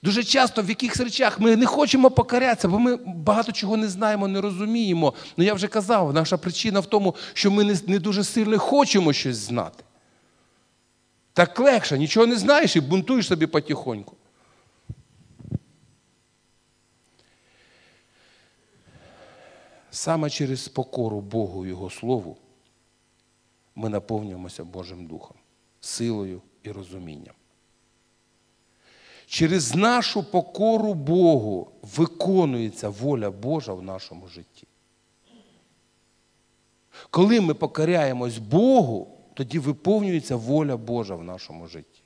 Дуже часто в якихось речах ми не хочемо покорятися, бо ми багато чого не знаємо, не розуміємо. Ну я вже казав, наша причина в тому, що ми не, не дуже сильно хочемо щось знати. Так легше, нічого не знаєш і бунтуєш собі потихоньку. Саме через покору Богу Його Слову ми наповнюємося Божим Духом, силою і розумінням. Через нашу покору Богу виконується воля Божа в нашому житті. Коли ми покоряємось Богу, тоді виповнюється воля Божа в нашому житті.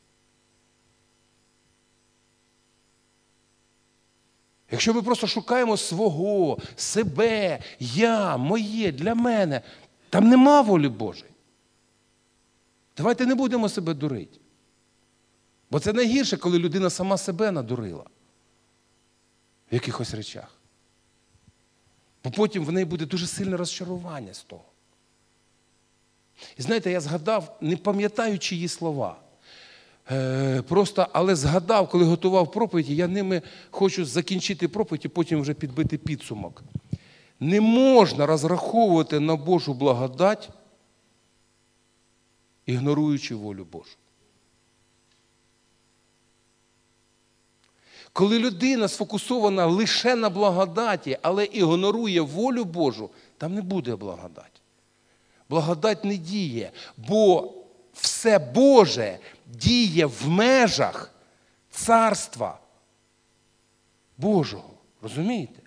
Якщо ми просто шукаємо свого, себе, я, моє, для мене, там нема волі Божої. Давайте не будемо себе дурити. Бо це найгірше, коли людина сама себе надурила в якихось речах. Бо потім в неї буде дуже сильне розчарування з того. І знаєте, я згадав, не пам'ятаючи її слова. Е, просто, але згадав, коли готував проповіді, я ними хочу закінчити проповідь і потім вже підбити підсумок. Не можна розраховувати на Божу благодать, ігноруючи волю Божу. Коли людина сфокусована лише на благодаті, але ігнорує волю Божу, там не буде благодать. Благодать не діє, бо все Боже діє в межах царства Божого. Розумієте?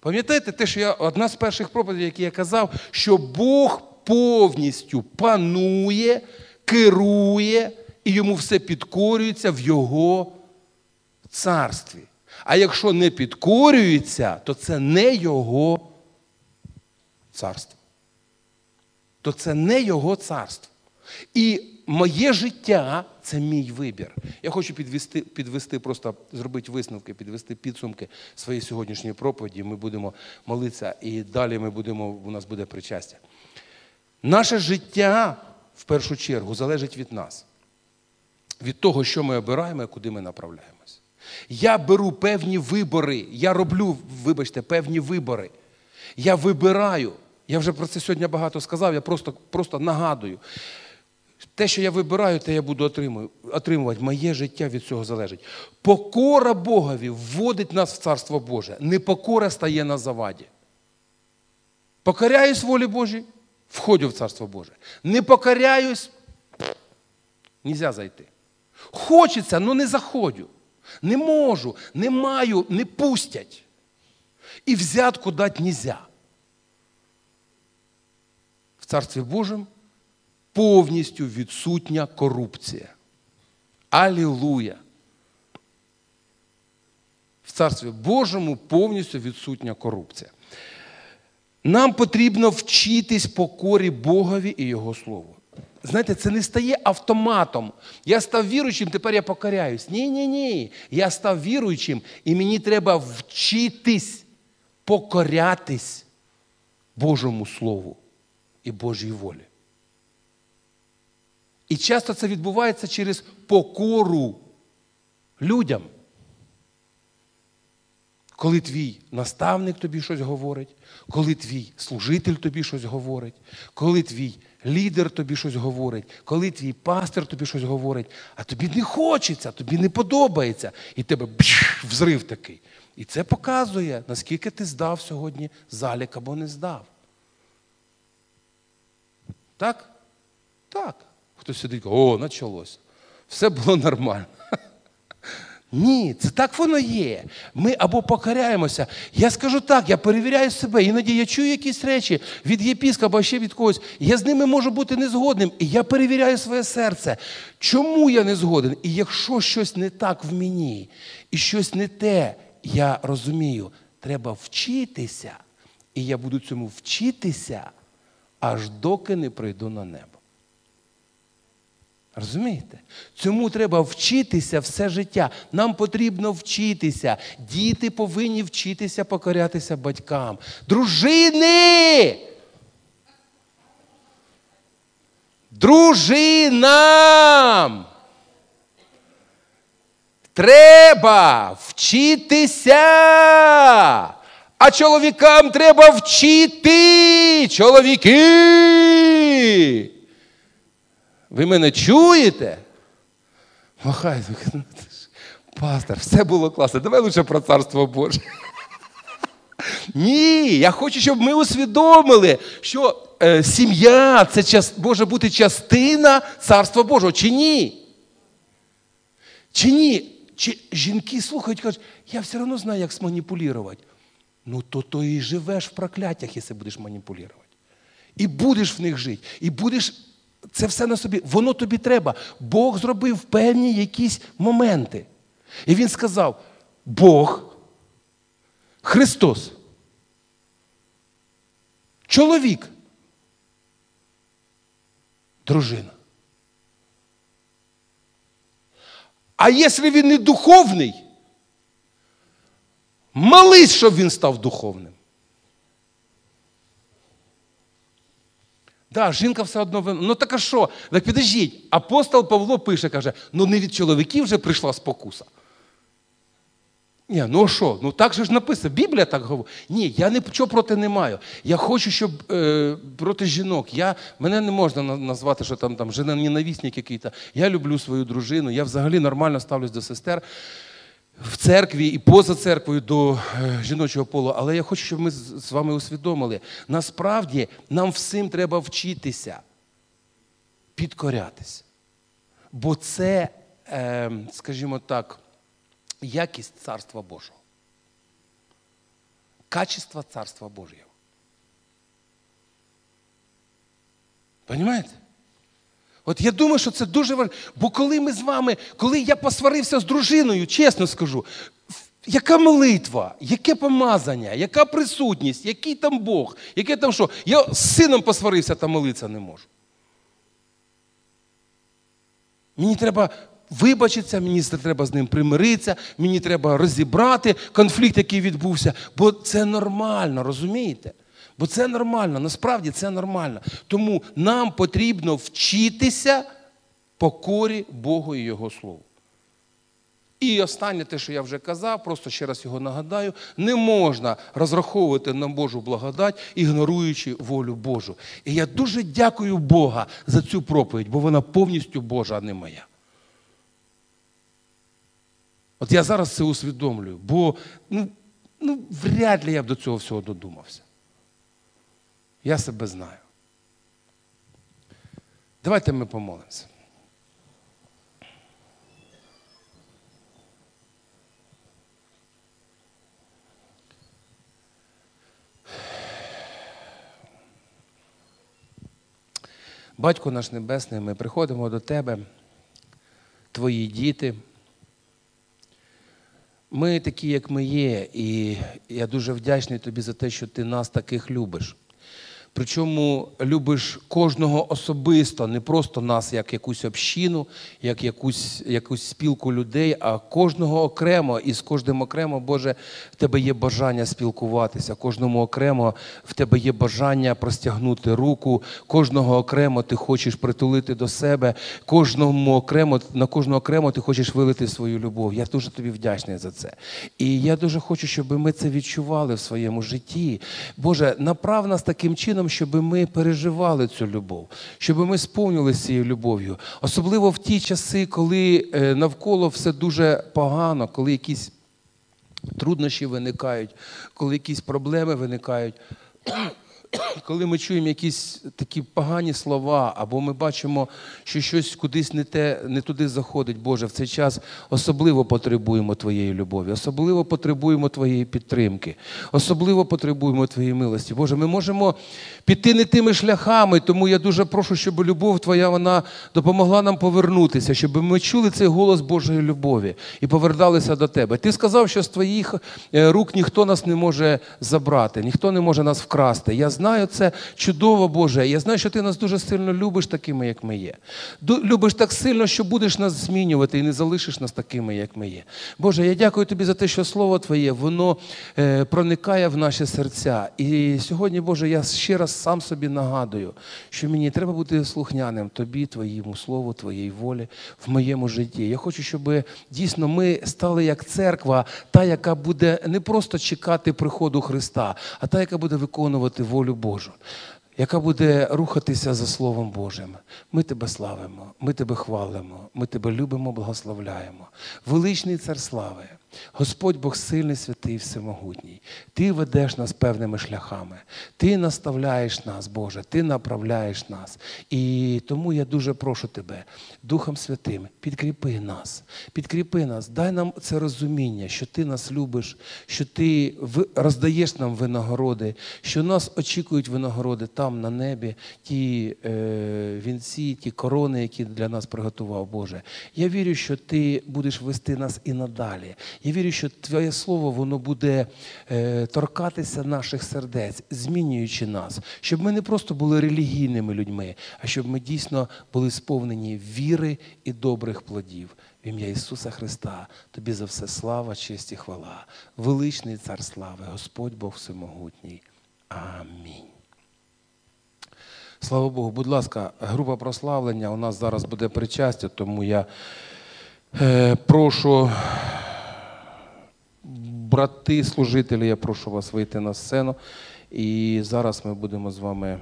Пам'ятаєте те, що я одна з перших проповідей, які я казав, що Бог повністю панує, керує і йому все підкорюється в Його царстві. А якщо не підкорюється, то це не Його царство. То це не Його царство. І моє життя це мій вибір. Я хочу підвести, підвести, просто зробити висновки, підвести підсумки своєї сьогоднішньої проповіді. Ми будемо молитися і далі ми будемо, у нас буде причастя. Наше життя в першу чергу залежить від нас. від того, що ми обираємо і куди ми направляємось. Я беру певні вибори, я роблю, вибачте, певні вибори. Я вибираю. Я вже про це сьогодні багато сказав, я просто, просто нагадую. Те, що я вибираю, те я буду отримувати. Моє життя від цього залежить. Покора Богові вводить нас в Царство Боже. Непокора стає на заваді. Покоряюсь волі Божій, входжу в Царство Боже. Не покоряюсь, нельзя зайти. Хочеться, але не заходю. Не можу, не маю, не пустять. І взятку дати нельзя. В Царстві Божому повністю відсутня корупція. Алілуя! В Царстві Божому повністю відсутня корупція. Нам потрібно вчитись покорі Богові і Його Слову. Знаєте, це не стає автоматом. Я став віруючим, тепер я покоряюсь. Ні, ні, ні. Я став віруючим, і мені треба вчитись, покорятись Божому Слову і Божій волі. І часто це відбувається через покору людям. Коли твій наставник тобі щось говорить, коли твій служитель тобі щось говорить, коли твій лідер тобі щось говорить, коли твій пастор тобі щось говорить, а тобі не хочеться, тобі не подобається, і тебе бш, взрив такий. І це показує, наскільки ти здав сьогодні залік або не здав. Так? Так. Хтось сидить, о, почалося. Все було нормально. Ні, це так воно є. Ми або покоряємося. Я скажу так, я перевіряю себе. Іноді я чую якісь речі від єпіскопа, або ще від когось. Я з ними можу бути незгодним. І я перевіряю своє серце. Чому я не згоден? І якщо щось не так в мені, і щось не те, я розумію, треба вчитися. І я буду цьому вчитися, аж доки не прийду на небо. Розумієте? Цьому треба вчитися все життя. Нам потрібно вчитися. Діти повинні вчитися покорятися батькам. Дружини! Дружинам! Треба вчитися! А чоловікам треба вчити! Чоловіки! Ви мене чуєте? Махай, пастор, все було класно. Давай лише про царство Боже. Ні, я хочу, щоб ми усвідомили, що е, сім'я це час, може бути частина царства Божого. Чи ні? Чи ні? Чи жінки слухають кажуть, я все одно знаю, як зманіпулювати. Ну, то то і живеш в прокляттях, якщо будеш маніпулювати. І будеш в них жити, і будеш це все на собі, воно тобі треба. Бог зробив певні якісь моменти. І він сказав: Бог, Христос, чоловік, дружина. А якщо він не духовний, молись, щоб він став духовним. Да, жінка все одно винна. Ну так а що? Так підождіть, апостол Павло пише, каже, ну не від чоловіків вже прийшла спокуса. Ні, ну що? Ну так же ж написано. Біблія так говорить. Ні, я нічого проти не маю. Я хочу, щоб е, проти жінок. Я, Мене не можна назвати, що там там жена ненавісник який-то. Я люблю свою дружину, я взагалі нормально ставлюсь до сестер в церкві і поза церквою до е, жіночого полу, але я хочу, щоб ми з вами усвідомили, насправді нам всім треба вчитися, підкорятися. Бо це, ем, скажімо так, якість Царства Божого. Качество Царства Божого. Понимаєте? От я думаю, що це дуже важливо. Бо коли ми з вами, коли я посварився з дружиною, чесно скажу, яка молитва, яке помазання, яка присутність, який там Бог, яке там що? Я з сином посварився та молитися не можу. Мені треба вибачитися, мені треба з ним примиритися, мені треба розібрати конфлікт, який відбувся, бо це нормально, розумієте? Бо це нормально, насправді це нормально. Тому нам потрібно вчитися покорі Богу і Його Слову. І останнє те, що я вже казав, просто ще раз його нагадаю: не можна розраховувати на Божу благодать, ігноруючи волю Божу. І я дуже дякую Бога за цю проповідь, бо вона повністю Божа, а не моя. От я зараз це усвідомлюю, бо ну, ну, вряд ли я б до цього всього додумався. Я себе знаю. Давайте ми помолимося. Батько наш Небесний, ми приходимо до Тебе, Твої діти. Ми такі, як ми є, і я дуже вдячний тобі за те, що ти нас таких любиш. Причому любиш кожного особисто, не просто нас як якусь общину, як якусь якусь спілку людей, а кожного окремо. І з кожним окремо, Боже, в тебе є бажання спілкуватися, кожному окремо в тебе є бажання простягнути руку, кожного окремо ти хочеш притулити до себе, кожному окремо, на кожного окремо ти хочеш вилити свою любов. Я дуже тобі вдячний за це. І я дуже хочу, щоб ми це відчували в своєму житті. Боже, направ нас таким чином щоб ми переживали цю любов, щоб ми сповнилися цією любов'ю. Особливо в ті часи, коли е, навколо все дуже погано, коли якісь труднощі виникають, коли якісь проблеми виникають. Коли ми чуємо якісь такі погані слова, або ми бачимо, що щось кудись не те, не туди заходить, Боже, в цей час особливо потребуємо Твоєї любові, особливо потребуємо Твоєї підтримки, особливо потребуємо Твоєї милості. Боже, ми можемо піти не тими шляхами, тому я дуже прошу, щоб любов Твоя вона допомогла нам повернутися, щоб ми чули цей голос Божої любові і поверталися до Тебе. Ти сказав, що з Твоїх е, рук ніхто нас не може забрати, ніхто не може нас вкрасти. Я знаю це чудово, Боже. Я знаю, що ти нас дуже сильно любиш такими, як ми є. Любиш так сильно, що будеш нас змінювати і не залишиш нас такими, як ми є. Боже, я дякую тобі за те, що Слово Твоє, воно е, проникає в наші серця. І сьогодні, Боже, я ще раз сам собі нагадую, що мені треба бути слухняним Тобі, Твоєму Слову, Твоєї волі в моєму житті. Я хочу, щоб дійсно ми стали як церква, та, яка буде не просто чекати приходу Христа, а та, яка буде виконувати волю Божу яка буде рухатися за Словом Божим. Ми тебе славимо, ми тебе хвалимо, ми тебе любимо, благословляємо. Величний цар слави, Господь Бог сильний, святий, всемогутній. Ти ведеш нас певними шляхами, ти наставляєш нас, Боже, ти направляєш нас. І тому я дуже прошу тебе, Духом Святим, підкріпи нас, підкріпи нас, дай нам це розуміння, що ти нас любиш, що ти роздаєш нам винагороди, що нас очікують винагороди там на небі, ті е, вінці, ті корони, які для нас приготував Боже. Я вірю, що Ти будеш вести нас і надалі. Я вірю, що Твоє Слово воно буде е, торкатися наших сердець, змінюючи нас, щоб ми не просто були релігійними людьми, а щоб ми дійсно були сповнені віри і добрих плодів. В ім'я Ісуса Христа, Тобі за все слава, честь і хвала, величний цар слави, Господь Бог Всемогутній. Амінь. Слава Богу, будь ласка, група прославлення у нас зараз буде причастя, тому я е, прошу, брати, служителі, я прошу вас вийти на сцену. І зараз ми будемо з вами.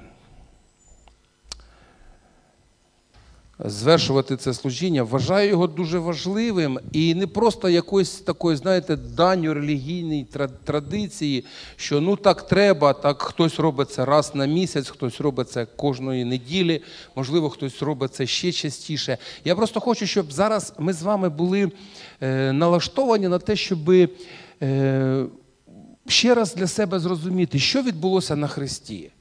Звершувати це служіння, вважаю його дуже важливим і не просто якоюсь такою, знаєте, данню релігійній традиції, що ну так треба, так хтось робить це раз на місяць, хтось робить це кожної неділі, можливо, хтось робить це ще частіше. Я просто хочу, щоб зараз ми з вами були е, налаштовані на те, щоб е, ще раз для себе зрозуміти, що відбулося на Христі.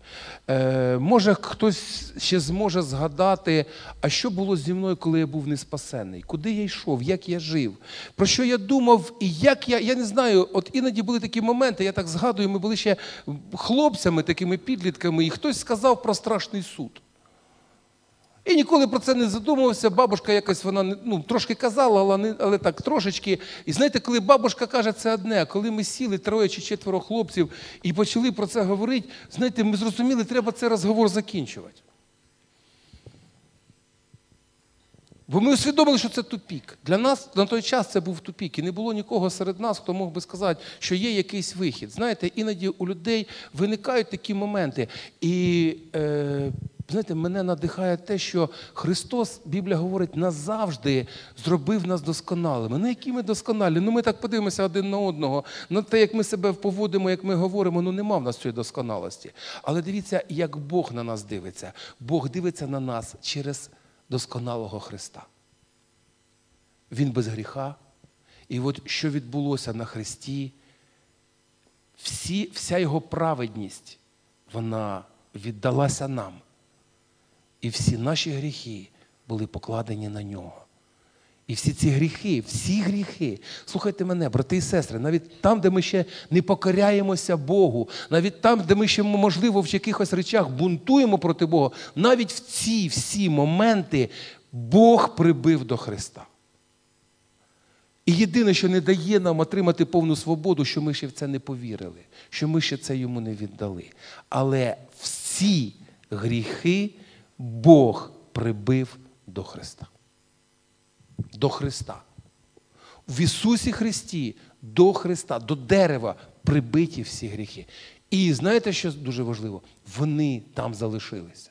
Е, Може, хтось ще зможе згадати, а що було зі мною, коли я був неспасений? Куди я йшов, як я жив? Про що я думав, і як я. Я не знаю, от іноді були такі моменти, я так згадую, ми були ще хлопцями, такими підлітками, і хтось сказав про страшний суд. І ніколи про це не задумувався. Бабушка якось вона ну, трошки казала, але не, але так трошечки. І знаєте, коли бабушка каже це одне, коли ми сіли троє чи четверо хлопців і почали про це говорити, знаєте, ми зрозуміли, треба цей розговор закінчувати. Бо ми усвідомили, що це тупік. Для нас на той час це був тупік. І не було нікого серед нас, хто мог би сказати, що є якийсь вихід. Знаєте, іноді у людей виникають такі моменти. І е, знаєте, мене надихає те, що Христос, Біблія говорить, назавжди зробив нас досконалими. Ну, які ми досконалі? Ну ми так подивимося один на одного. На те, як ми себе поводимо, як ми говоримо, ну нема в нас цієї досконалості. Але дивіться, як Бог на нас дивиться. Бог дивиться на нас через досконалого Христа. Він без гріха. І от що відбулося на Христі, всі, вся його праведність, вона віддалася нам. І всі наші гріхи були покладені на нього. І всі ці гріхи, всі гріхи, слухайте мене, брати і сестри, навіть там, де ми ще не покоряємося Богу, навіть там, де ми ще, можливо, в якихось речах бунтуємо проти Бога, навіть в ці всі моменти Бог прибив до Христа. І єдине, що не дає нам отримати повну свободу, що ми ще в це не повірили, що ми ще це йому не віддали. Але всі гріхи Бог прибив до Христа. До Христа. В Ісусі Христі до Христа, до дерева прибиті всі гріхи. І знаєте, що дуже важливо? Вони там залишилися.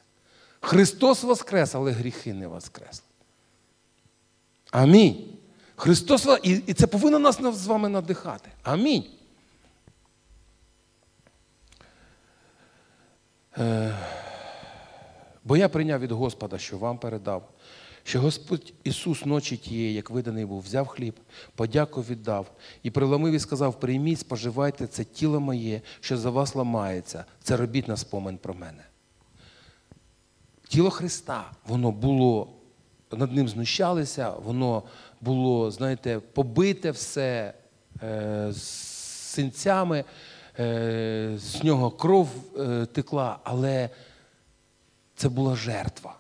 Христос воскрес, але гріхи не воскресли. Амінь. Христос і, це повинно нас з вами надихати. Амінь. Е, бо я прийняв від Господа, що вам передав, що Господь Ісус ночі тієї, як виданий був, взяв хліб, подяку віддав і приломив і сказав: прийміть, споживайте це тіло моє, що за вас ламається. Це робіть на спомин про мене. Тіло Христа, воно було, над ним знущалися, воно було, знаєте, побите все е, з синцями, е, з нього кров е, текла, але це була жертва.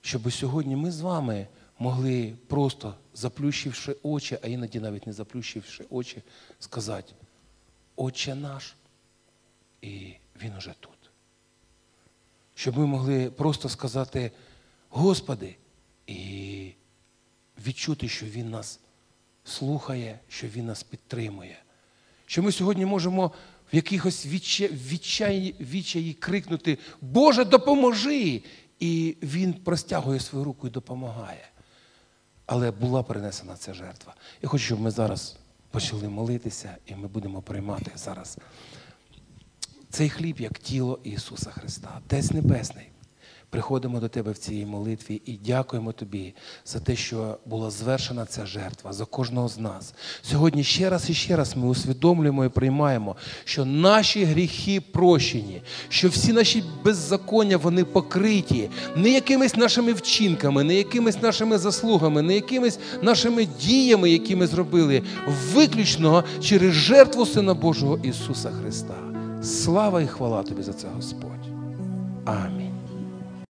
Щоб сьогодні ми з вами могли просто, заплющивши очі, а іноді навіть не заплющивши очі, сказати, Отче наш, і Він уже тут. Щоб ми могли просто сказати, Господи, і відчути, що Він нас слухає, що Він нас підтримує. Що ми сьогодні можемо в якихось відчаї, відчаї крикнути, Боже, допоможи! І Він простягує свою руку і допомагає. Але була принесена ця жертва. Я хочу, щоб ми зараз почали молитися, і ми будемо приймати зараз цей хліб як тіло Ісуса Христа, Отець Небесний. Приходимо до Тебе в цій молитві і дякуємо Тобі за те, що була звершена ця жертва за кожного з нас. Сьогодні ще раз і ще раз ми усвідомлюємо і приймаємо, що наші гріхи прощені, що всі наші беззаконня вони покриті не якимись нашими вчинками, не якимись нашими заслугами, не якимись нашими діями, які ми зробили, виключно через жертву Сина Божого Ісуса Христа. Слава і хвала Тобі за це, Господь. Амінь.